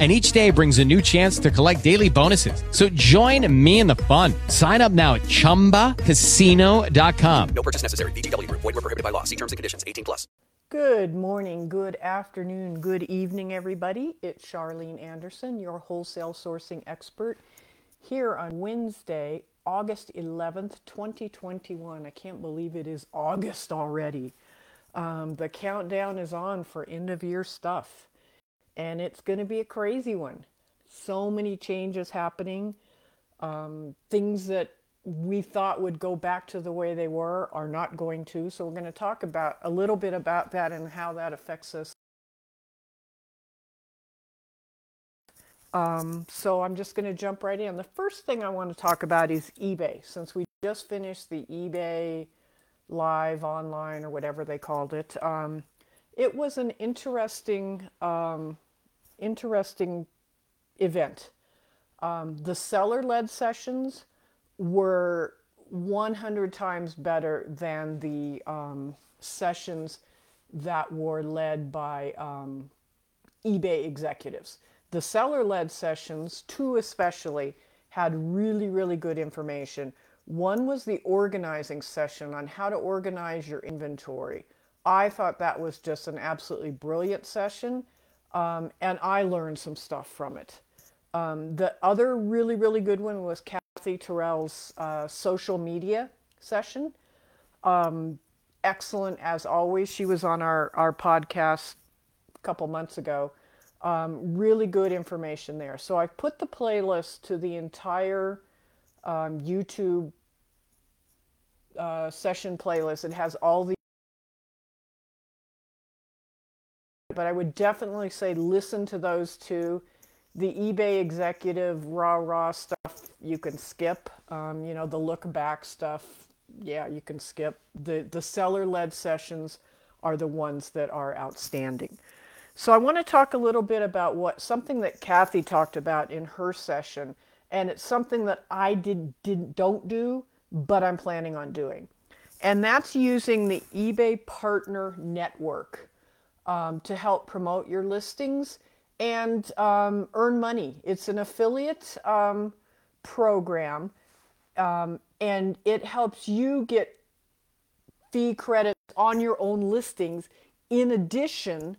and each day brings a new chance to collect daily bonuses. So join me in the fun. Sign up now at ChumbaCasino.com. No purchase necessary. VGW. Void were prohibited by law. See terms and conditions. 18 plus. Good morning, good afternoon, good evening, everybody. It's Charlene Anderson, your wholesale sourcing expert, here on Wednesday, August 11th, 2021. I can't believe it is August already. Um, the countdown is on for end of year stuff and it's going to be a crazy one. So many changes happening. Um, things that we thought would go back to the way they were are not going to. So we're going to talk about a little bit about that and how that affects us. Um, so I'm just going to jump right in. The first thing I want to talk about is eBay. Since we just finished the eBay live online or whatever they called it, um, it was an interesting um, interesting event. Um, the seller led sessions were 100 times better than the um, sessions that were led by um, eBay executives. The seller led sessions, two especially, had really, really good information. One was the organizing session on how to organize your inventory. I thought that was just an absolutely brilliant session um, and I learned some stuff from it. Um, the other really, really good one was Kathy Terrell's uh, social media session. Um, excellent as always. She was on our, our podcast a couple months ago. Um, really good information there. So I've put the playlist to the entire um, YouTube uh, session playlist. It has all the but I would definitely say listen to those two. The eBay executive rah rah stuff you can skip. Um, you know the look back stuff, yeah, you can skip. The the seller led sessions are the ones that are outstanding. So I want to talk a little bit about what something that Kathy talked about in her session, and it's something that I did didn't don't do, but I'm planning on doing, and that's using the eBay Partner Network um, to help promote your listings and um, earn money. It's an affiliate um, program um, and it helps you get fee credits on your own listings in addition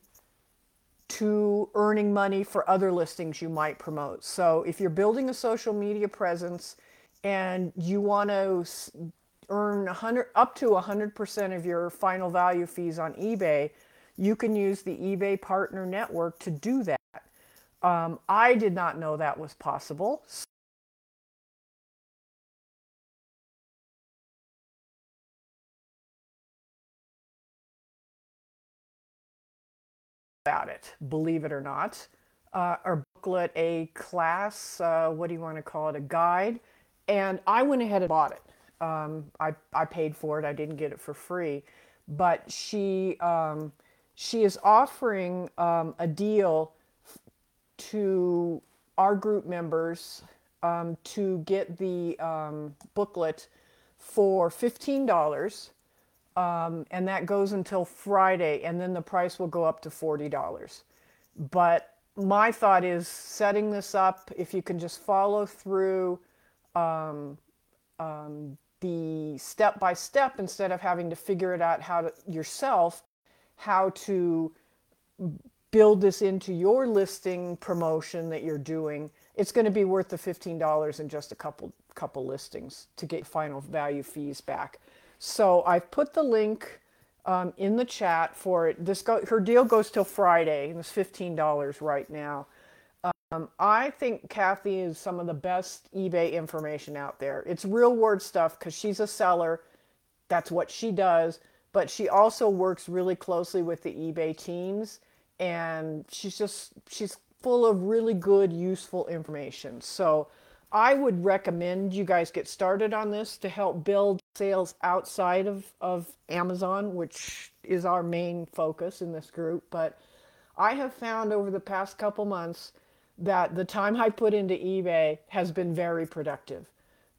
to earning money for other listings you might promote. So if you're building a social media presence and you want to earn 100 up to 100% of your final value fees on eBay, you can use the eBay Partner Network to do that. Um, I did not know that was possible. About it, believe it or not. Uh, or booklet, a class, uh, what do you want to call it, a guide. And I went ahead and bought it. Um, I, I paid for it, I didn't get it for free. But she, um, she is offering um, a deal to our group members um, to get the um, booklet for $15 um, and that goes until friday and then the price will go up to $40 but my thought is setting this up if you can just follow through um, um, the step by step instead of having to figure it out how to yourself how to build this into your listing promotion that you're doing, it's going to be worth the $15 in just a couple couple listings to get final value fees back. So I've put the link um, in the chat for it. This go, her deal goes till Friday, and it's $15 right now. Um, I think Kathy is some of the best eBay information out there. It's real word stuff because she's a seller. That's what she does but she also works really closely with the eBay teams and she's just she's full of really good useful information. So I would recommend you guys get started on this to help build sales outside of, of Amazon, which is our main focus in this group. But I have found over the past couple months that the time I put into eBay has been very productive.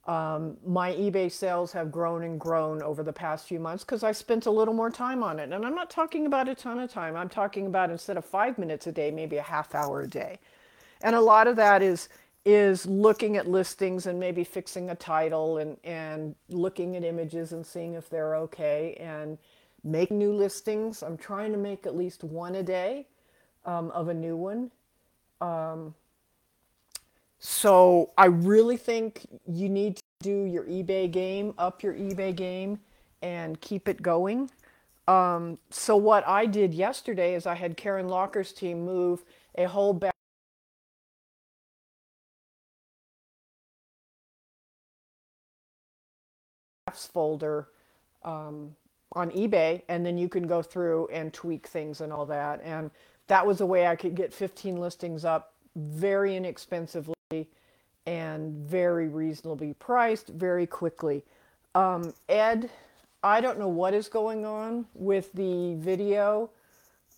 Um, my eBay sales have grown and grown over the past few months because I spent a little more time on it. And I'm not talking about a ton of time. I'm talking about instead of five minutes a day, maybe a half hour a day. And a lot of that is is looking at listings and maybe fixing a title and, and looking at images and seeing if they're okay and make new listings. I'm trying to make at least one a day um, of a new one. Um, so I really think you need to do your eBay game, up your eBay game, and keep it going. Um, so what I did yesterday is I had Karen Locker's team move a whole batch folder um, on eBay, and then you can go through and tweak things and all that. And that was a way I could get 15 listings up very inexpensively and very reasonably priced very quickly. Um, Ed, I don't know what is going on with the video.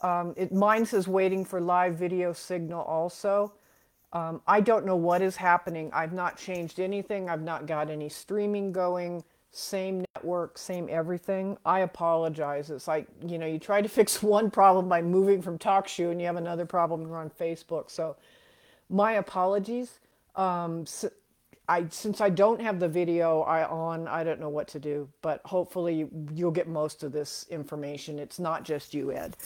Um, it mine says waiting for live video signal also. Um, I don't know what is happening. I've not changed anything. I've not got any streaming going. Same network, same everything. I apologize. It's like, you know, you try to fix one problem by moving from TalkShoe and you have another problem on Facebook. So my apologies. Um, so I since I don't have the video I on, I don't know what to do, but hopefully you'll get most of this information. It's not just you, Ed.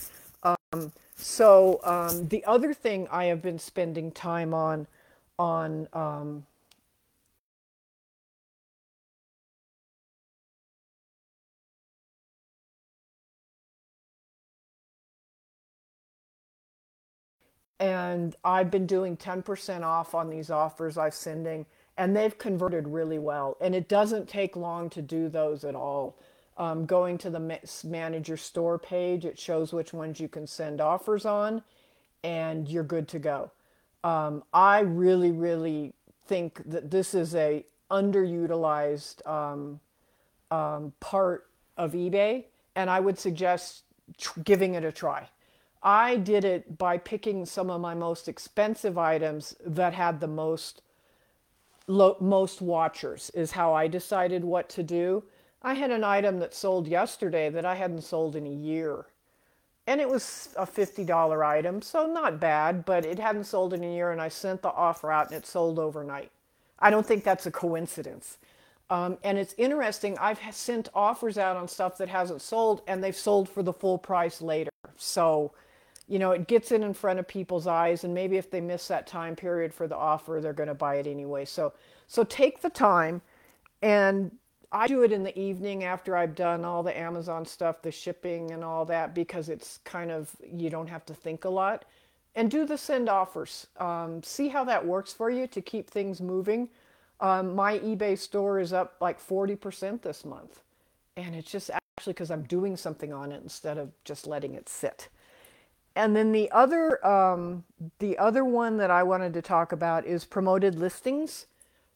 Um, so um, the other thing I have been spending time on on and I've been doing 10% off on these offers I'm sending, and they've converted really well. And it doesn't take long to do those at all. Um, going to the manager store page, it shows which ones you can send offers on, and you're good to go. Um, I really, really think that this is a underutilized um, um part of eBay, and I would suggest tr- giving it a try. I did it by picking some of my most expensive items that had the most lo- most watchers is how I decided what to do. I had an item that sold yesterday that I hadn't sold in a year. And it was a $50 item, so not bad, but it hadn't sold in a year and I sent the offer out and it sold overnight. I don't think that's a coincidence. Um, and it's interesting, I've sent offers out on stuff that hasn't sold and they've sold for the full price later. So you know, it gets it in front of people's eyes, and maybe if they miss that time period for the offer, they're going to buy it anyway. So, so take the time, and I do it in the evening after I've done all the Amazon stuff, the shipping and all that, because it's kind of you don't have to think a lot, and do the send offers. Um, see how that works for you to keep things moving. Um, my eBay store is up like forty percent this month, and it's just actually because I'm doing something on it instead of just letting it sit and then the other um, the other one that I wanted to talk about is promoted listings.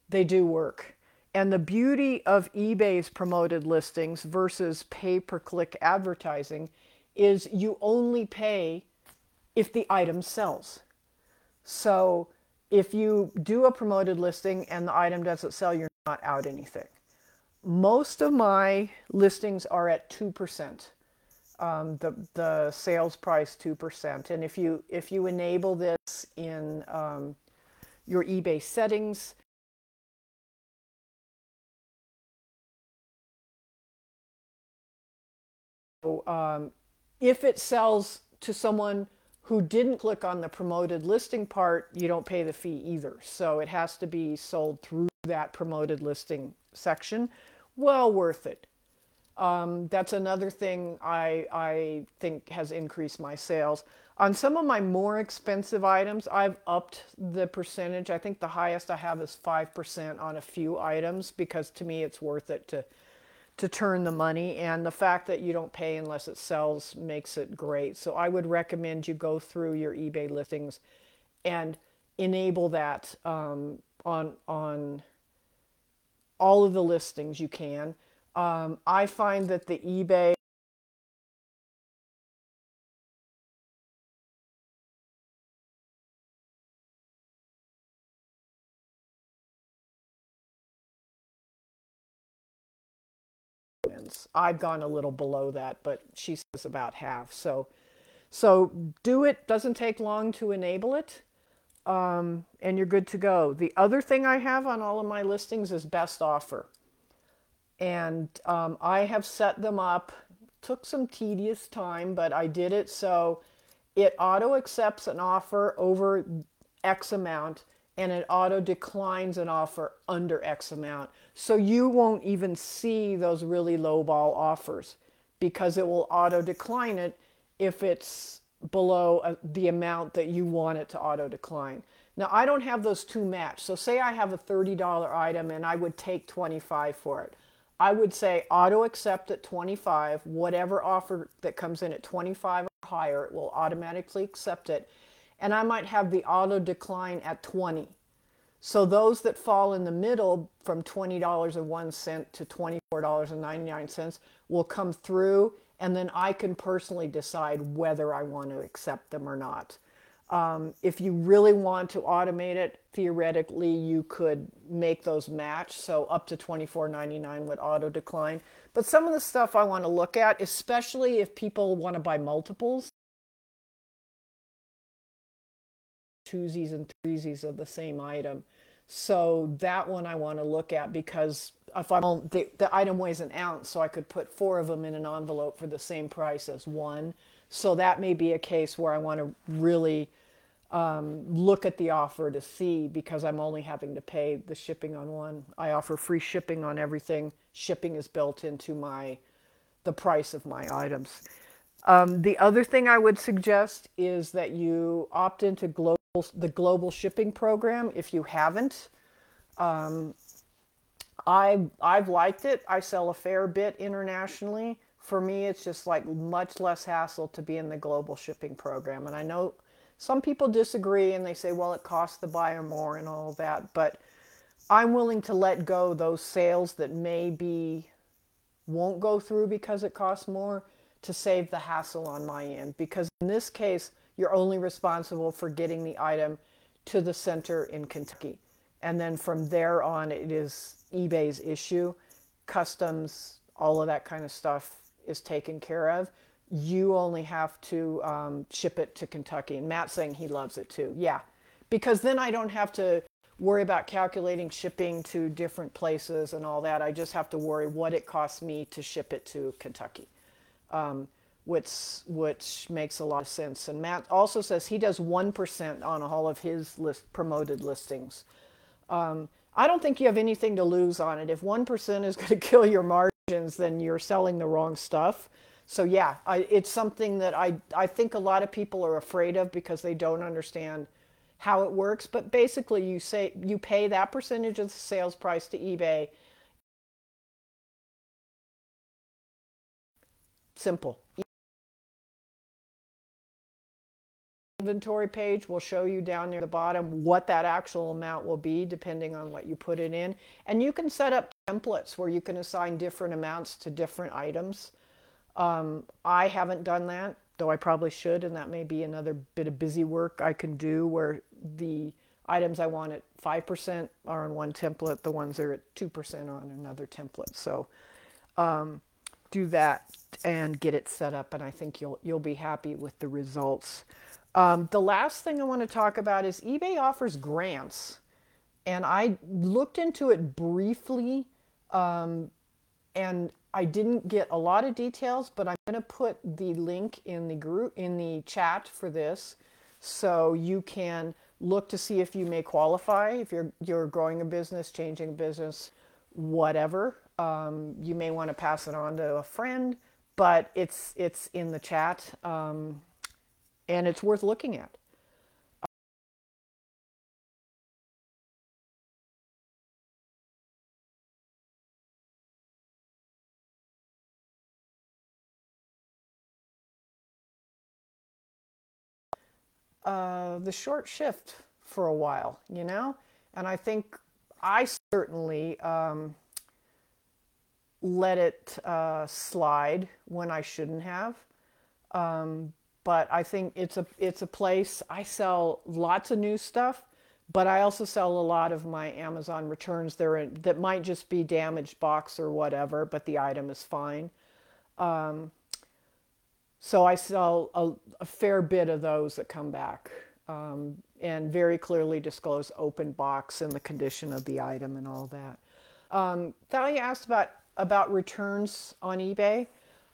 They do work. And the beauty of eBay's promoted listings versus pay per click advertising is you only pay if the item sells. So if you do a promoted listing and the item doesn't sell, you're not out anything. Most of my listings are at 2% um, the, the sales price 2%. And if you, if you enable this in um, your eBay settings, um, if it sells to someone who didn't click on the promoted listing part, you don't pay the fee either. So it has to be sold through that promoted listing section. Well worth it. Um, that's another thing I, I think has increased my sales. On some of my more expensive items, I've upped the percentage. I think the highest I have is 5% on a few items because to me it's worth it to, to turn the money. And the fact that you don't pay unless it sells makes it great. So I would recommend you go through your eBay listings and enable that um, on on all of the listings you can. Um, I find that the eBay I've gone a little below that, but she says about half. So, so do it. Doesn't take long to enable it, um, and you're good to go. The other thing I have on all of my listings is best offer, and um, I have set them up. Took some tedious time, but I did it so it auto accepts an offer over X amount and it auto declines an offer under X amount. So you won't even see those really low ball offers because it will auto decline it if it's below uh, the amount that you want it to auto decline. Now I don't have those two matched. So say I have a $30 item and I would take 25 for it. I would say auto accept at 25, whatever offer that comes in at 25 or higher, it will automatically accept it and I might have the auto decline at 20. So those that fall in the middle from $20.01 to $24.99 will come through and then I can personally decide whether I want to accept them or not. Um, if you really want to automate it, theoretically, you could make those match. So up to $24.99 would auto decline. But some of the stuff I want to look at, especially if people want to buy multiples, twosies and threesies of the same item. So that one I want to look at because if I'm the, the item weighs an ounce, so I could put four of them in an envelope for the same price as one. So that may be a case where I want to really um, look at the offer to see because I'm only having to pay the shipping on one. I offer free shipping on everything. Shipping is built into my the price of my items. Um, the other thing I would suggest is that you opt into global the global shipping program if you haven't. Um, I I've liked it. I sell a fair bit internationally. For me, it's just like much less hassle to be in the global shipping program. And I know some people disagree and they say, well, it costs the buyer more and all that. But I'm willing to let go those sales that maybe won't go through because it costs more to save the hassle on my end. Because in this case, you're only responsible for getting the item to the center in Kentucky. And then from there on, it is eBay's issue. Customs, all of that kind of stuff is taken care of. You only have to um, ship it to Kentucky. And Matt's saying he loves it too. Yeah, because then I don't have to worry about calculating shipping to different places and all that. I just have to worry what it costs me to ship it to Kentucky. Um, which which makes a lot of sense. And Matt also says he does one percent on all of his list promoted listings. Um, I don't think you have anything to lose on it. If one percent is going to kill your margins, then you're selling the wrong stuff. So yeah, I, it's something that I I think a lot of people are afraid of because they don't understand how it works. But basically, you say you pay that percentage of the sales price to eBay. Simple. inventory page will show you down near the bottom what that actual amount will be depending on what you put it in. And you can set up templates where you can assign different amounts to different items. Um, I haven't done that, though I probably should, and that may be another bit of busy work I can do where the items I want at 5% are on one template, the ones that are at 2% are on another template. So um, do that and get it set up, and I think you'll, you'll be happy with the results. Um, the last thing I want to talk about is eBay offers grants. And I looked into it briefly um, and I didn't get a lot of details, but I'm going to put the link in the group in the chat for this so you can look to see if you may qualify if you're you're growing a business, changing a business, whatever. Um, you may want to pass it on to a friend, but it's it's in the chat. Um, and it's worth looking at. Uh, the short shift for a while, you know? And I think I certainly um, let it uh, slide when I shouldn't have. Um, but I think it's a it's a place I sell lots of new stuff, but I also sell a lot of my Amazon returns there that might just be damaged box or whatever, but the item is fine. Um, so I sell a, a, fair bit of those that come back um, and very clearly disclose open box and the condition of the item and all that. Um, Thalia asked about about returns on eBay.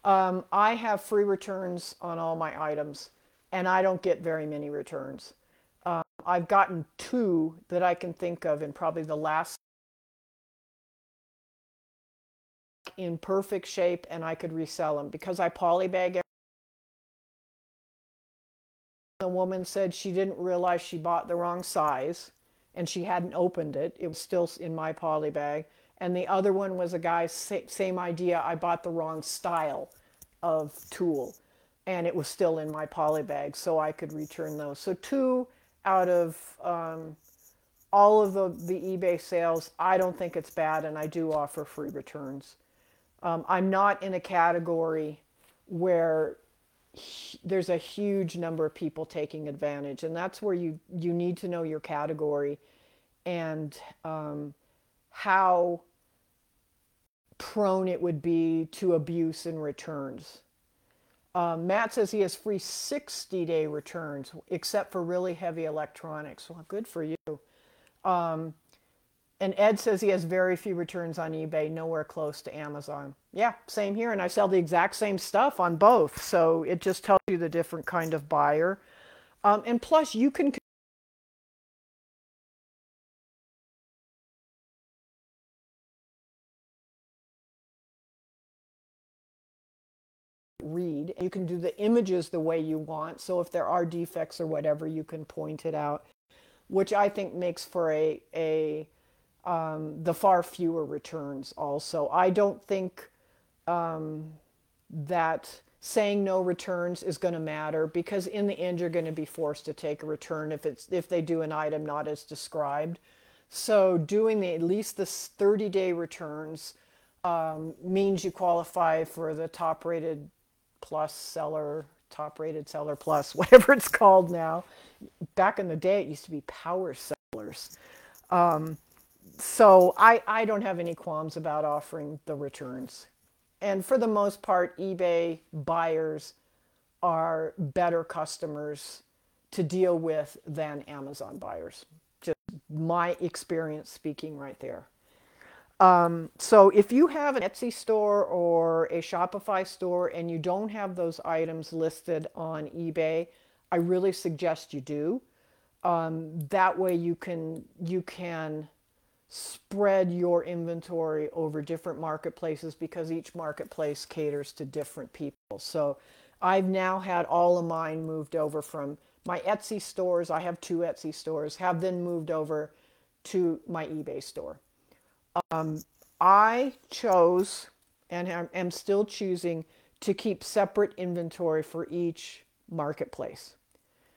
Um, I have free returns on all my items, and I don't get very many returns. Um, I've gotten two that I can think of in probably the last in perfect shape, and I could resell them because I polybag. Woman said she didn't realize she bought the wrong size, and she hadn't opened it. It was still in my poly bag. and the other one was a guy same idea i bought the wrong style of tool and it was still in my poly bag so i could return those so two out of um, all of the, the ebay sales i don't think it's bad and i do offer free returns um, i'm not in a category where there's a huge number of people taking advantage and that's where you you need to know your category and um, how prone it would be to abuse and returns. Um, Matt says he has free 60 day returns, except for really heavy electronics. Well, good for you. Um, and Ed says he has very few returns on eBay, nowhere close to Amazon. Yeah, same here. And I sell the exact same stuff on both. So it just tells you the different kind of buyer. Um, and plus, you can read. You can do the images the way you want. So if there are defects or whatever, you can point it out, which I think makes for a, a um, the far fewer returns also. I don't think um, that saying no returns is going to matter because in the end you're going to be forced to take a return if it's if they do an item not as described. So doing the at least the 30 day returns um, means you qualify for the top rated plus seller, top rated seller plus, whatever it's called now. Back in the day, it used to be power sellers. Um, so I, I don't have any qualms about offering the returns. And for the most part, eBay buyers are better customers to deal with than Amazon buyers. Just my experience speaking right there. Um, so if you have an Etsy store or a Shopify store and you don't have those items listed on eBay, I really suggest you do. Um, that way you can you can spread your inventory over different marketplaces because each marketplace caters to different people. So I've now had all of mine moved over from my Etsy stores. I have two Etsy stores, have then moved over to my eBay store. Um, I chose and am still choosing to keep separate inventory for each marketplace.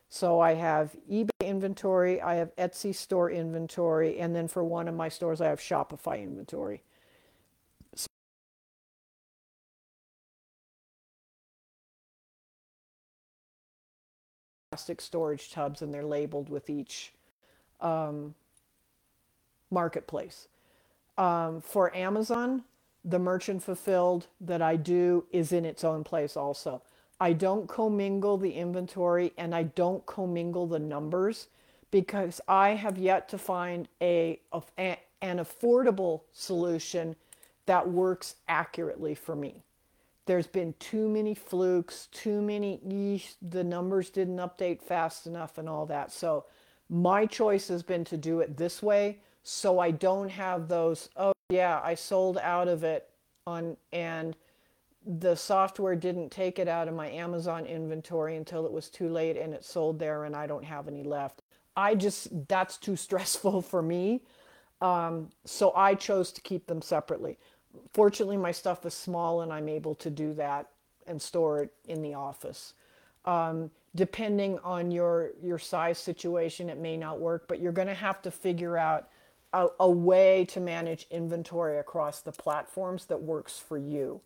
So I have eBay inventory, I have Etsy store inventory, and then for one of my stores, I have Shopify inventory. plastic storage tubs and they're labeled with each um, marketplace. Um, for Amazon, the merchant fulfilled that I do is in its own place also. I don't commingle the inventory and I don't commingle the numbers because I have yet to find a, a an affordable solution that works accurately for me. There's been too many flukes, too many the numbers didn't update fast enough and all that. So my choice has been to do it this way so I don't have those, oh yeah, I sold out of it on and the software didn't take it out of my Amazon inventory until it was too late and it sold there and I don't have any left. I just, that's too stressful for me. Um, so I chose to keep them separately. Fortunately, my stuff is small and I'm able to do that and store it in the office. Um, depending on your your size situation, it may not work, but you're going to have to figure out a, a way to manage inventory across the platforms that works for you.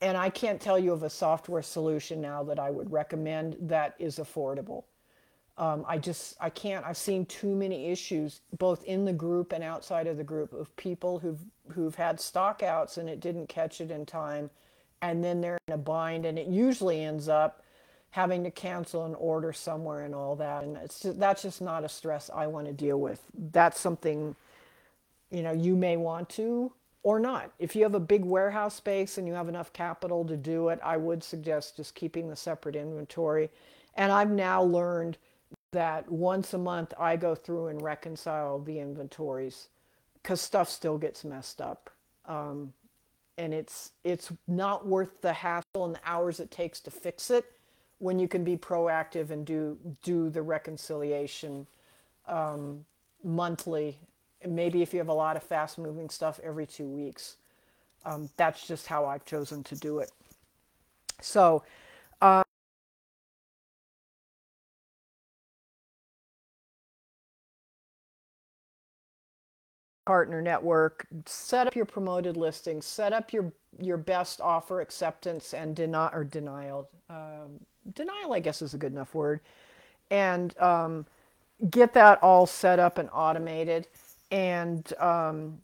And I can't tell you of a software solution now that I would recommend that is affordable. Um, I just I can't. I've seen too many issues both in the group and outside of the group of people who've who've had stockouts and it didn't catch it in time, and then they're in a bind, and it usually ends up having to cancel an order somewhere and all that. And it's just, that's just not a stress I want to deal with. That's something you know you may want to or not. If you have a big warehouse space and you have enough capital to do it, I would suggest just keeping the separate inventory. And I've now learned that once a month I go through and reconcile the inventories because stuff still gets messed up. Um, and it's it's not worth the hassle and the hours it takes to fix it when you can be proactive and do do the reconciliation um, monthly. Maybe if you have a lot of fast moving stuff every two weeks. Um, that's just how I've chosen to do it. So partner network, set up your promoted listings, set up your your best offer acceptance and deny or denial. Um, denial, I guess, is a good enough word, and um, get that all set up and automated, and um,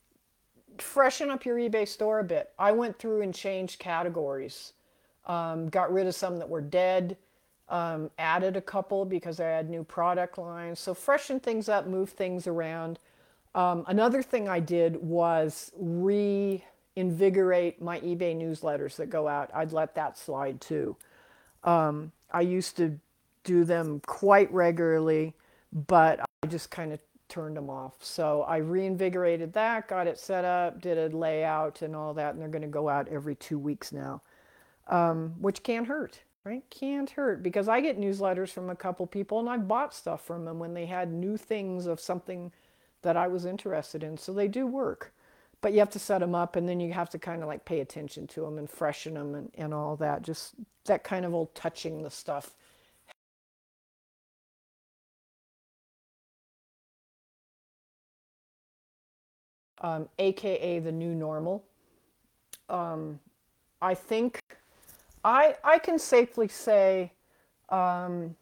freshen up your eBay store a bit. I went through and changed categories, um, got rid of some that were dead. Um, added a couple because I had new product lines. So freshen things up, move things around. Um, another thing I did was reinvigorate my eBay newsletters that go out. I'd let that slide too. Um, I used to do them quite regularly, but I just kind of turned them off. So I reinvigorated that, got it set up, did a layout and all that, and they're going to go out every two weeks now, um, which can't hurt, right? Can't hurt because I get newsletters from a couple people and I bought stuff from them when they had new things of something that I was interested in. So they do work, but you have to set them up and then you have to kind of like pay attention to them and freshen them and, and all that. Just that kind of old touching the stuff. Um, AKA the new normal. Um, I think I, I can safely say um,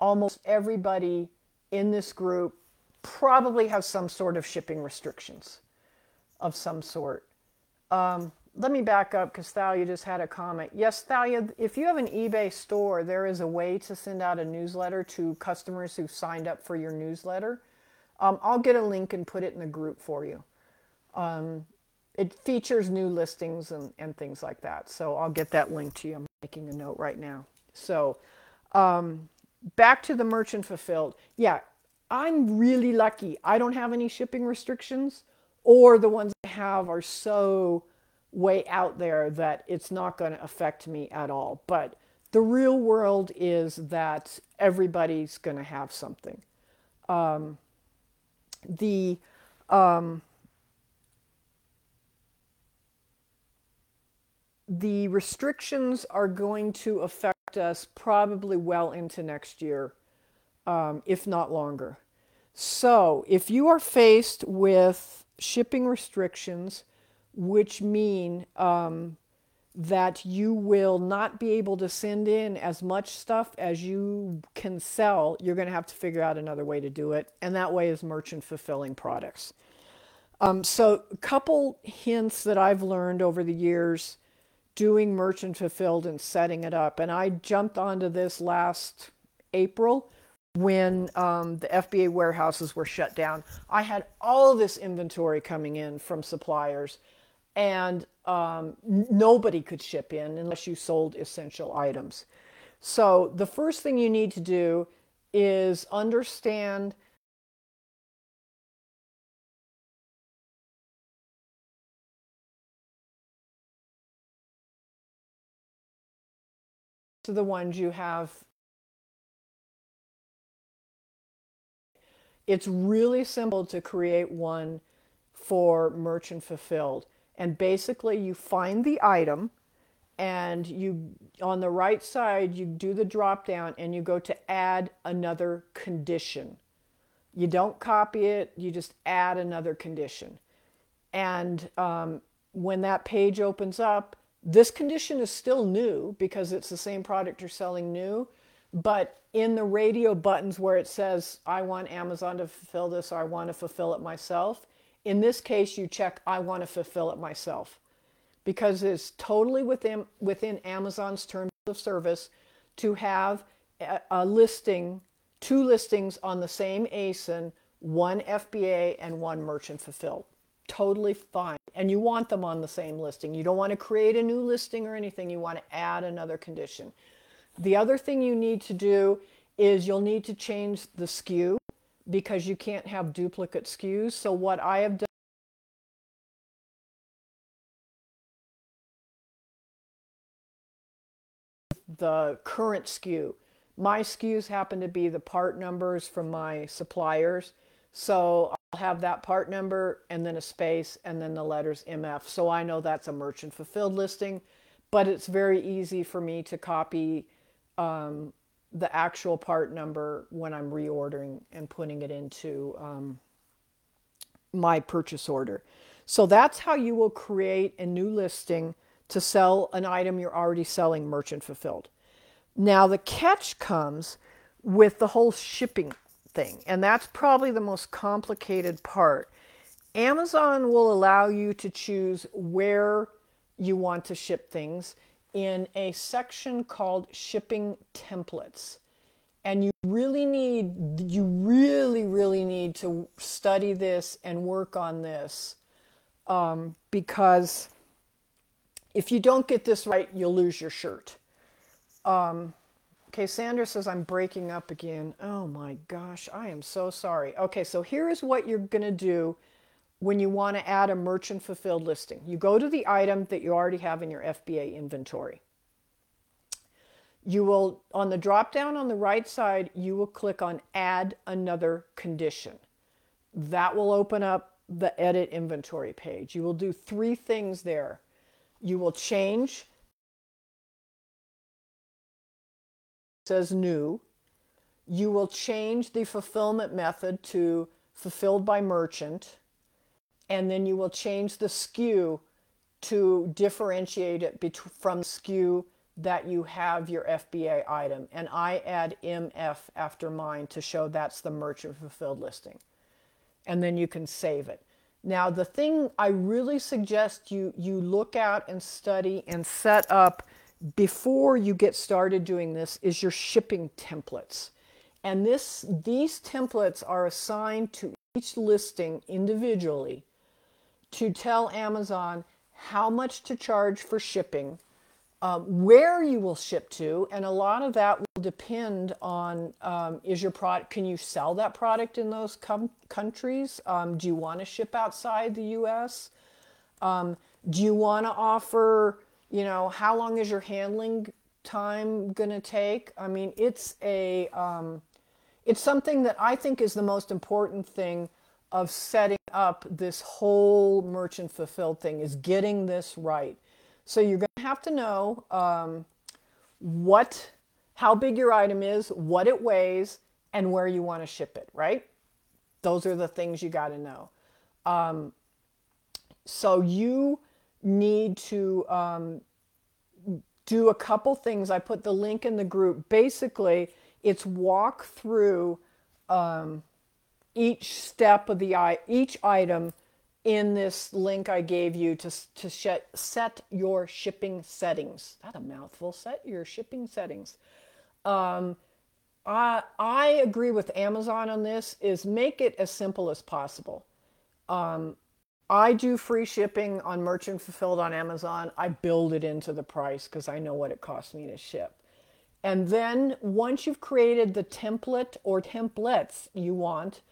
almost everybody in this group probably have some sort of shipping restrictions of some sort. Um, let me back up because Thalia just had a comment. Yes, Thalia, if you have an eBay store, there is a way to send out a newsletter to customers who've signed up for your newsletter. Um, I'll get a link and put it in the group for you. Um, it features new listings and, and things like that. So I'll get that link to you. I'm making a note right now. So um, back to the merchant fulfilled. Yeah, I'm really lucky. I don't have any shipping restrictions, or the ones I have are so way out there that it's not going to affect me at all. But the real world is that everybody's going to have something. Um, the um, the restrictions are going to affect us probably well into next year um, if not longer. So, if you are faced with shipping restrictions, which mean um, that you will not be able to send in as much stuff as you can sell, you're going to have to figure out another way to do it. And that way is merchant fulfilling products. Um, so, a couple hints that I've learned over the years doing merchant fulfilled and setting it up. And I jumped onto this last April when um, the FBA warehouses were shut down, I had all this inventory coming in from suppliers, and um, nobody could ship in unless you sold essential items. So, the first thing you need to do is understand to the ones you have. It's really simple to create one for merchant fulfilled. And basically, you find the item and you on the right side you do the drop down and you go to add another condition. You don't copy it you just add another condition. And um, when that page opens up this condition is still new because it's the same product you're selling new but in the radio buttons where it says i want amazon to fulfill this or i want to fulfill it myself in this case you check i want to fulfill it myself because it's totally within within Amazon's terms of service to have a, a listing, two listings on the same ASIN, one FBA and one merchant fulfilled. Totally fine. And you want them on the same listing. You don't want to create a new listing or anything. You want to add another condition. The other thing you need to do is you'll need to change the SKU because you can't have duplicate SKUs. So what I have done the current SKU. My SKUs happen to be the part numbers from my suppliers. So have that part number and then a space and then the letters MF. So I know that's a merchant fulfilled listing, but it's very easy for me to copy um, the actual part number when I'm reordering and putting it into um, my purchase order. So that's how you will create a new listing to sell an item you're already selling merchant fulfilled. Now, the catch comes with the whole shipping thing, and that's probably the most complicated part. Amazon will allow you to choose where you want to ship things in a section called shipping templates. And you really need, you really, really need to study this and work on this um, because if you don't get this right, you'll lose your shirt. Um, okay, Sandra says I'm breaking up again. Oh my gosh, I am so sorry. Okay, so here is what you're going to do when you want to add a merchant fulfilled listing. You go to the item that you already have in your FBA inventory. You will, on the drop down on the right side, you will click on add another condition. That will open up the edit inventory page. You will do three things there. You will change says new. You will change the fulfillment method to fulfilled by merchant, and then you will change the SKU to differentiate it from SKU that you have your FBA item. And I add MF after mine to show that's the merchant fulfilled listing. And then you can save it. Now, the thing I really suggest you, you look out and study and set up before you get started doing this is your shipping templates. And this, these templates are assigned to each listing individually to tell Amazon how much to charge for shipping, um, where you will ship to, and a lot of that will depend on um, is your product, can you sell that product in those com- countries? Um, do you want to ship outside the US? Um, do you want to offer you know, how long is your handling time going to take? I mean, it's a, um, it's something that I think is the most important thing of setting up this whole merchant fulfilled thing is getting this right. So you're going to have to know um, what, how big your item is, what it weighs, and where you want to ship it. Right? Those are the things you got to know. Um, so you need to um, do a couple things. I put the link in the group. Basically, it's walk through um, each step of the each item in this link I gave you to, to set your shipping settings. That's a mouthful. Set your shipping settings. Um, I, I agree with Amazon on this is make it as simple as possible. Um, I do free shipping on merchant fulfilled on Amazon. I build it into the price because I know what it costs me to ship. And then once you've created the template or templates you want,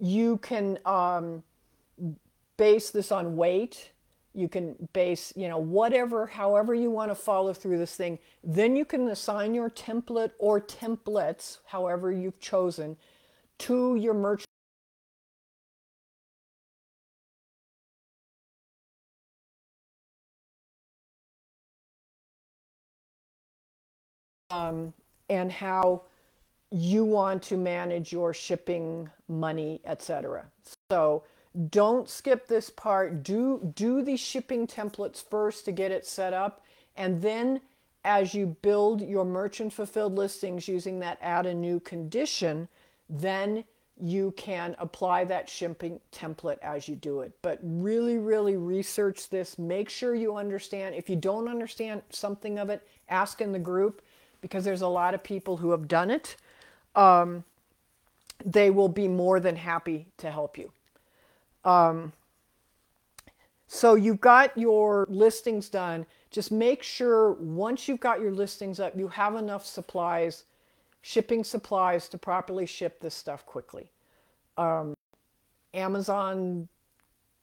you can um, base this on weight. You can base, you know, whatever, however you want to follow through this thing. Then you can assign your template or templates, however you've chosen, to your merchant Um, and how you want to manage your shipping money, etc. So don't skip this part. Do do the shipping templates first to get it set up and then as you build your merchant fulfilled listings using that add a new condition, then you can apply that shipping template as you do it. But really, really research this. Make sure you understand. If you don't understand something of it, ask in the group because there's a lot of people who have done it. Um, they will be more than happy to help you. Um, so you've got your listings done. Just make sure once you've got your listings up, you have enough supplies, shipping supplies to properly ship this stuff quickly. Um, Amazon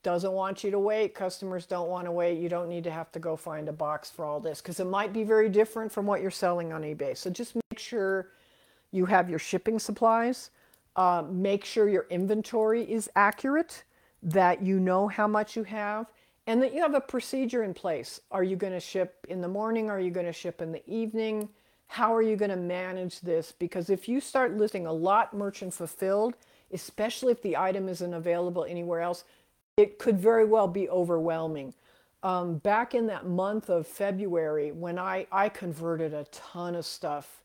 doesn't want you to wait. Customers don't want to wait. You don't need to have to go find a box for all this because it might be very different from what you're selling on eBay. So just make sure you have your shipping supplies. Uh, make sure your inventory is accurate, that you know how much you have, and that you have a procedure in place. Are you going to ship in the morning? Are you going to ship in the evening? How are you going to manage this? Because if you start listing a lot merchant fulfilled, especially if the item isn't available anywhere else, it could very well be overwhelming. Um, back in that month of February, when I, I converted a ton of stuff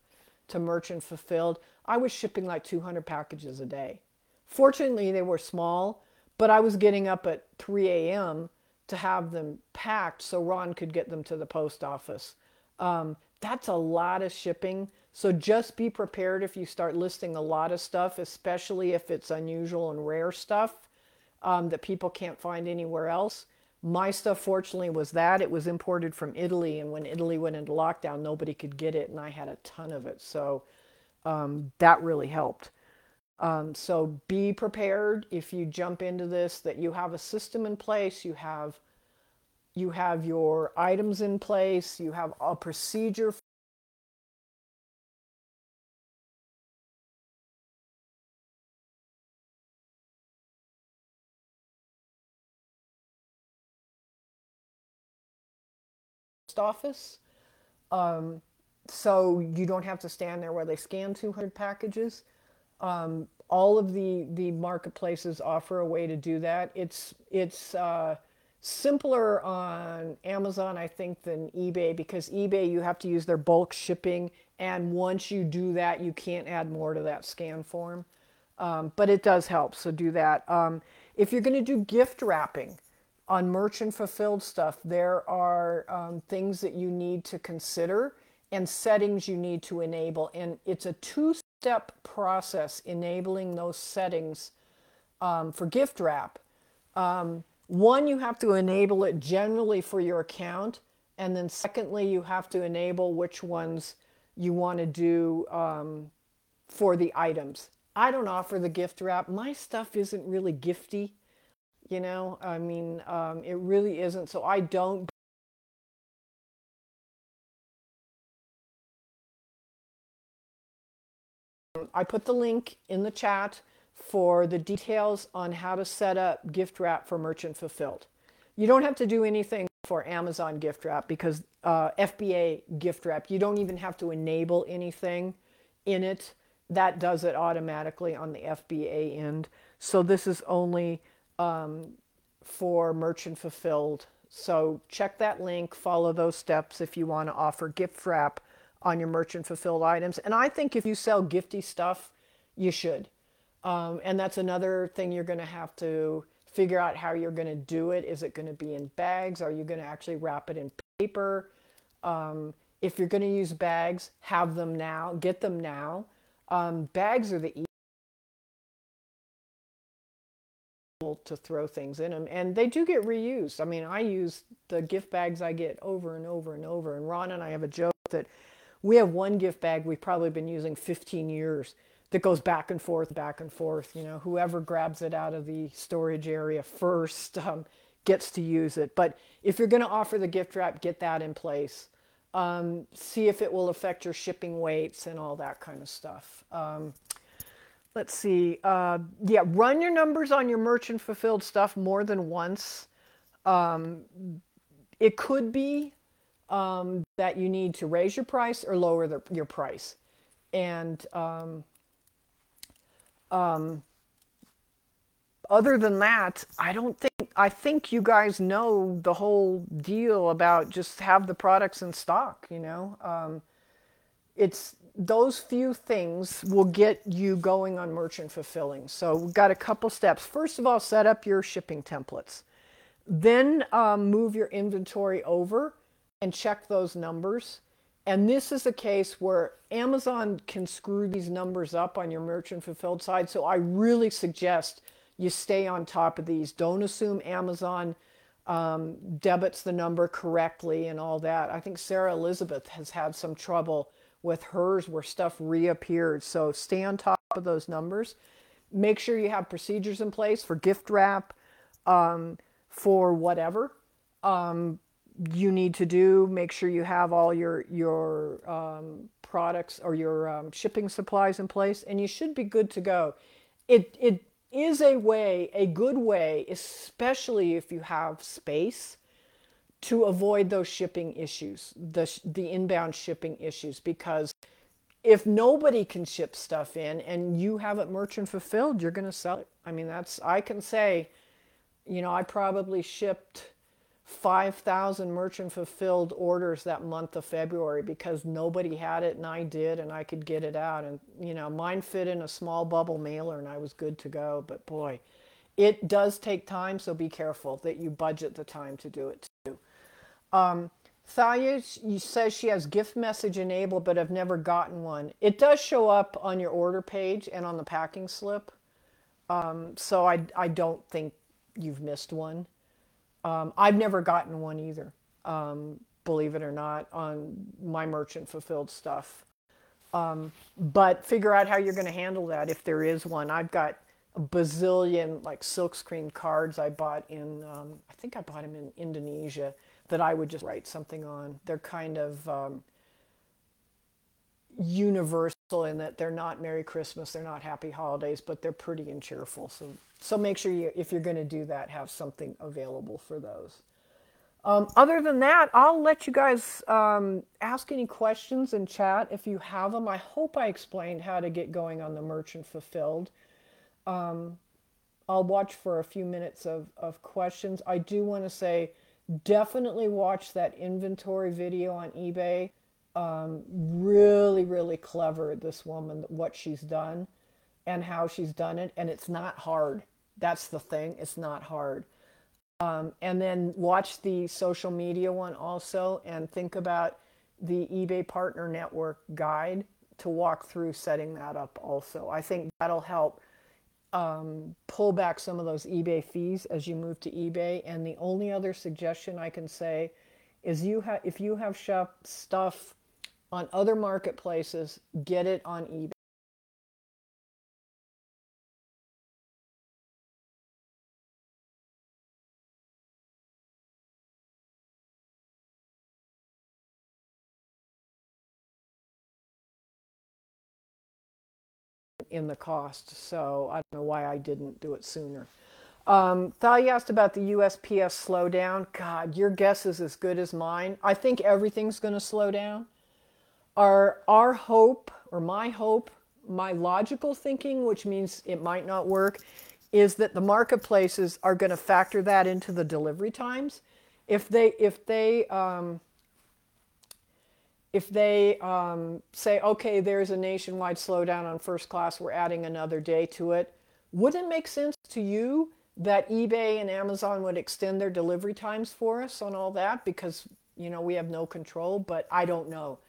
to merchant fulfilled, I was shipping like 200 packages a day. Fortunately, they were small, but I was getting up at 3 a.m. to have them packed so Ron could get them to the post office. Um, that's a lot of shipping. So just be prepared if you start listing a lot of stuff, especially if it's unusual and rare stuff um, that people can't find anywhere else. My stuff, fortunately, was that. It was imported from Italy, and when Italy went into lockdown, nobody could get it, and I had a ton of it. So um, that really helped. Um, so be prepared if you jump into this that you have a system in place, you have you have your items in place, you have a procedure office. Um, so you don't have to stand there where they scan 200 packages. Um, all of the the marketplaces offer a way to do that. It's it's uh, simpler on Amazon, I think, than eBay because eBay you have to use their bulk shipping, and once you do that, you can't add more to that scan form. Um, but it does help, so do that. Um, if you're going to do gift wrapping, on merchant fulfilled stuff, there are um, things that you need to consider and settings you need to enable. And it's a two step process enabling those settings um, for gift wrap. Um, one, you have to enable it generally for your account. And then, secondly, you have to enable which ones you want to do um, for the items. I don't offer the gift wrap. My stuff isn't really gifty. You know, I mean, um, it really isn't. So I don't. I put the link in the chat for the details on how to set up gift wrap for merchant fulfilled. You don't have to do anything for Amazon gift wrap because uh, FBA gift wrap, you don't even have to enable anything in it. That does it automatically on the FBA end. So this is only um, for merchant fulfilled. So check that link, follow those steps if you want to offer gift wrap on your merchant fulfilled items. And I think if you sell gifty stuff, you should. Um, and that's another thing you're going to have to figure out how you're going to do it. Is it going to be in bags? Are you going to actually wrap it in paper? Um, if you're going to use bags, have them now, get them now. Um, bags are the to throw things in them and they do get reused. I mean i use the gift bags i get over and over and over and ron and i have a joke that we have one gift bag we've probably been using 15 years that goes back and forth back and forth you know whoever grabs it out of the storage area first um, gets to use it. But if you're going to offer the gift wrap get that in place. Um, see if it will affect your shipping weights and all that kind of stuff. Um, let's see. Uh, yeah, run your numbers on your merchant fulfilled stuff more than once. Um, it could be um, that you need to raise your price or lower the, your price. And um, other than that, I don't think, I think you guys know the whole deal about just have the products in stock, you know? Um, it's those few things will get you going on merchant fulfilling. So we've got a couple steps. First of all, set up your shipping templates. Then um, move your inventory over and check those numbers. And this is a case where Amazon can screw these numbers up on your merchant fulfilled side. So I really suggest you stay on top of these. Don't assume Amazon um, debits the number correctly and all that. I think Sarah Elizabeth has had some trouble with hers where stuff reappeared. So stay on top of those numbers. Make sure you have procedures in place for gift wrap, um, for whatever um, you need to do. Make sure you have all your your um, products or your um, shipping supplies in place, and you should be good to go. It it is a way, a good way, especially if you have space to avoid those shipping issues, the, the inbound shipping issues, because if nobody can ship stuff in and you have it merchant fulfilled, you're going to sell it. I mean, that's, I can say, you know, I probably shipped 5,000 merchant fulfilled orders that month of February because nobody had it and I did and I could get it out. And, you know, mine fit in a small bubble mailer and I was good to go. But boy, it does take time, so be careful that you budget the time to do it. Um, Thalia says she has gift message enabled, but I've never gotten one. It does show up on your order page and on the packing slip. Um, so I, I don't think you've missed one. Um, I've never gotten one either, um, believe it or not, on my merchant fulfilled stuff. Um, but figure out how you're going to handle that if there is one. I've got a bazillion like silkscreen cards I bought in, um, I think I bought them in Indonesia that I would just write something on. They're kind of um, universal in that they're not Merry Christmas, they're not Happy Holidays, but they're pretty and cheerful. So, so make sure you, if you're going to do that, have something available for those. Um, other than that, I'll let you guys um, ask any questions in chat if you have them. I hope I explained how to get going on the merchant fulfilled. Um, I'll watch for a few minutes of, of questions. I do want to say definitely watch that inventory video on eBay. Um, really, really clever, this woman, what she's done and how she's done it. And it's not hard. That's the thing, it's not hard. Um, and then watch the social media one also and think about the eBay Partner Network guide to walk through setting that up also. I think that'll help um, pull back some of those eBay fees as you move to eBay. And the only other suggestion I can say is you have if you have shop stuff on other marketplaces, get it on eBay. In the cost. So I don't know why I didn't do it sooner. Um, Thalia asked about the USPS slowdown. God, your guess is as good as mine. I think everything's going to slow down. Our, our hope, or my hope, my logical thinking, which means it might not work, is that the marketplaces are going to factor that into the delivery times. If they, if they, um, if they um, say, okay, there's a nationwide slowdown on first class, we're adding another day to it, wouldn't it make sense to you that eBay and Amazon would extend their delivery times for us on all that? Because, you know, we have no control, but I don't know.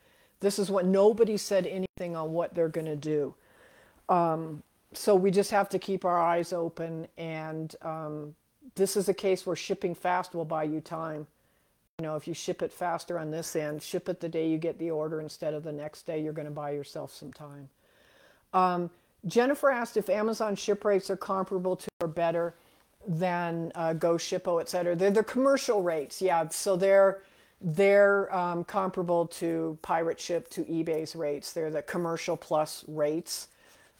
This is what nobody said anything on what they're going to do. Um, so we just have to keep our eyes open. And um, this is a case where shipping fast will buy you time. You know, if you ship it faster on this end, ship it the day you get the order instead of the next day, you're going to buy yourself some time. Um, Jennifer asked if Amazon ship rates are comparable to or better than uh, Go Shippo, et cetera. They're the commercial rates, yeah. So they're they're um, comparable to Pirate Ship to eBay's rates. They're the commercial plus rates.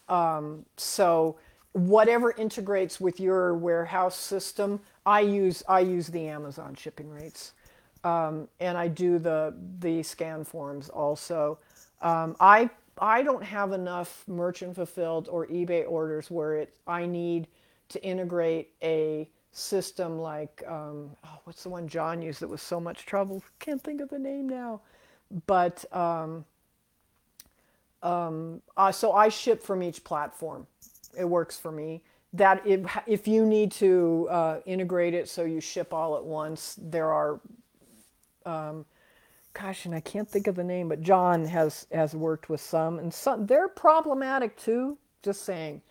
Um, so whatever integrates with your warehouse system, I use I use the Amazon shipping rates. Um, and I do the the scan forms also. Um, I I don't have enough merchant fulfilled or eBay orders where it I need to integrate a system like um, oh, what's the one John used that was so much trouble? Can't think of the name now, but um, um, uh, so I ship from each platform. It works for me. That if, if you need to uh, integrate it so you ship all at once, there are, um, gosh, and I can't think of the name, but John has has worked with some, and some they're problematic too. Just saying.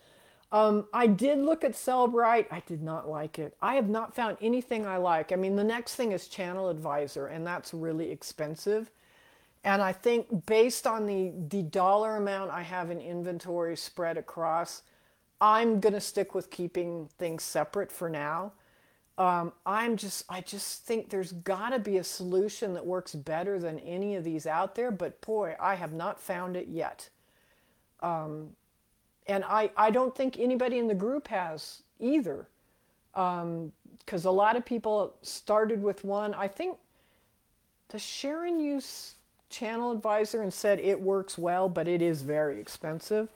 Um, I did look at Sellbrite. I did not like it. I have not found anything I like. I mean, the next thing is Channel Advisor, and that's really expensive. And I think based on the, the dollar amount I have in inventory spread across, I'm going to stick with keeping things separate for now. Um, I'm just, I just think there's got to be a solution that works better than any of these out there. But boy, I have not found it yet. Um, and I, I don't think anybody in the group has either. Because um, a lot of people started with one. I think, does Sharon use channel advisor and said it works well, but it is very expensive.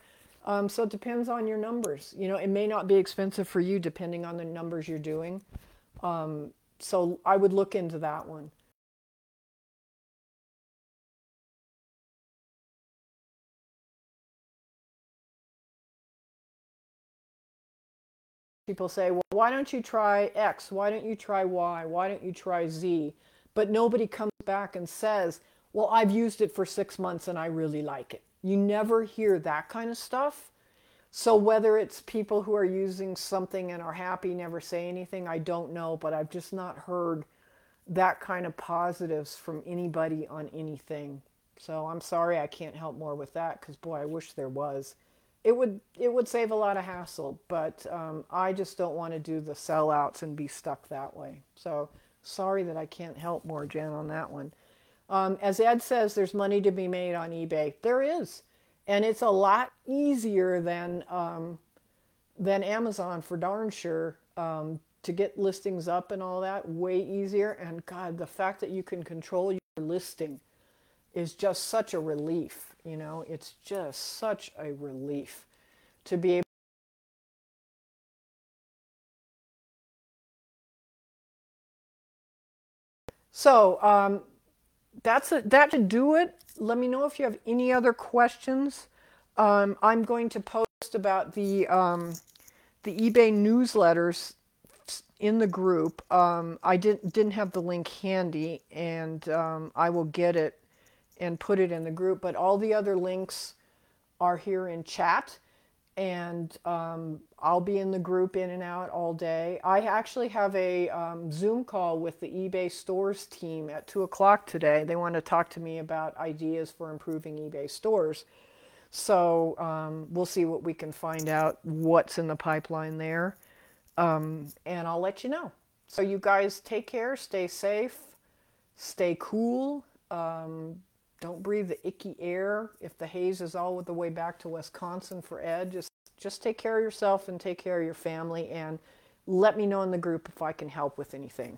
Um, so it depends on your numbers. You know, it may not be expensive for you depending on the numbers you're doing. Um, so I would look into that one. People say, well, why don't you try X? Why don't you try Y? Why don't you try Z? But nobody comes back and says, well, I've used it for six months and I really like it. You never hear that kind of stuff. So whether it's people who are using something and are happy, never say anything, I don't know, but I've just not heard that kind of positives from anybody on anything. So I'm sorry I can't help more with that because boy, I wish there was. It would it would save a lot of hassle, but um, I just don't want to do the sellouts and be stuck that way. So sorry that I can't help more, Jen, on that one. Um, as Ed says, there's money to be made on eBay. There is, and it's a lot easier than um, than Amazon for darn sure um, to get listings up and all that. Way easier, and God, the fact that you can control your listing is just such a relief. You know, it's just such a relief to be able. So um, that's it. That should do it. Let me know if you have any other questions. Um, I'm going to post about the um, the eBay newsletters in the group. Um, I didn't didn't have the link handy, and um, I will get it and put it in the group. But all the other links are here in chat and um, I'll be in the group in and out all day. I actually have a um, Zoom call with the eBay stores team at 2 o'clock today. They want to talk to me about ideas for improving eBay stores. So um, we'll see what we can find out, what's in the pipeline there. Um, and I'll let you know. So you guys take care, stay safe, stay cool. Don't breathe the icky air. If the haze is all the way back to Wisconsin for Ed, just just take care of yourself and take care of your family and let me know in the group if I can help with anything.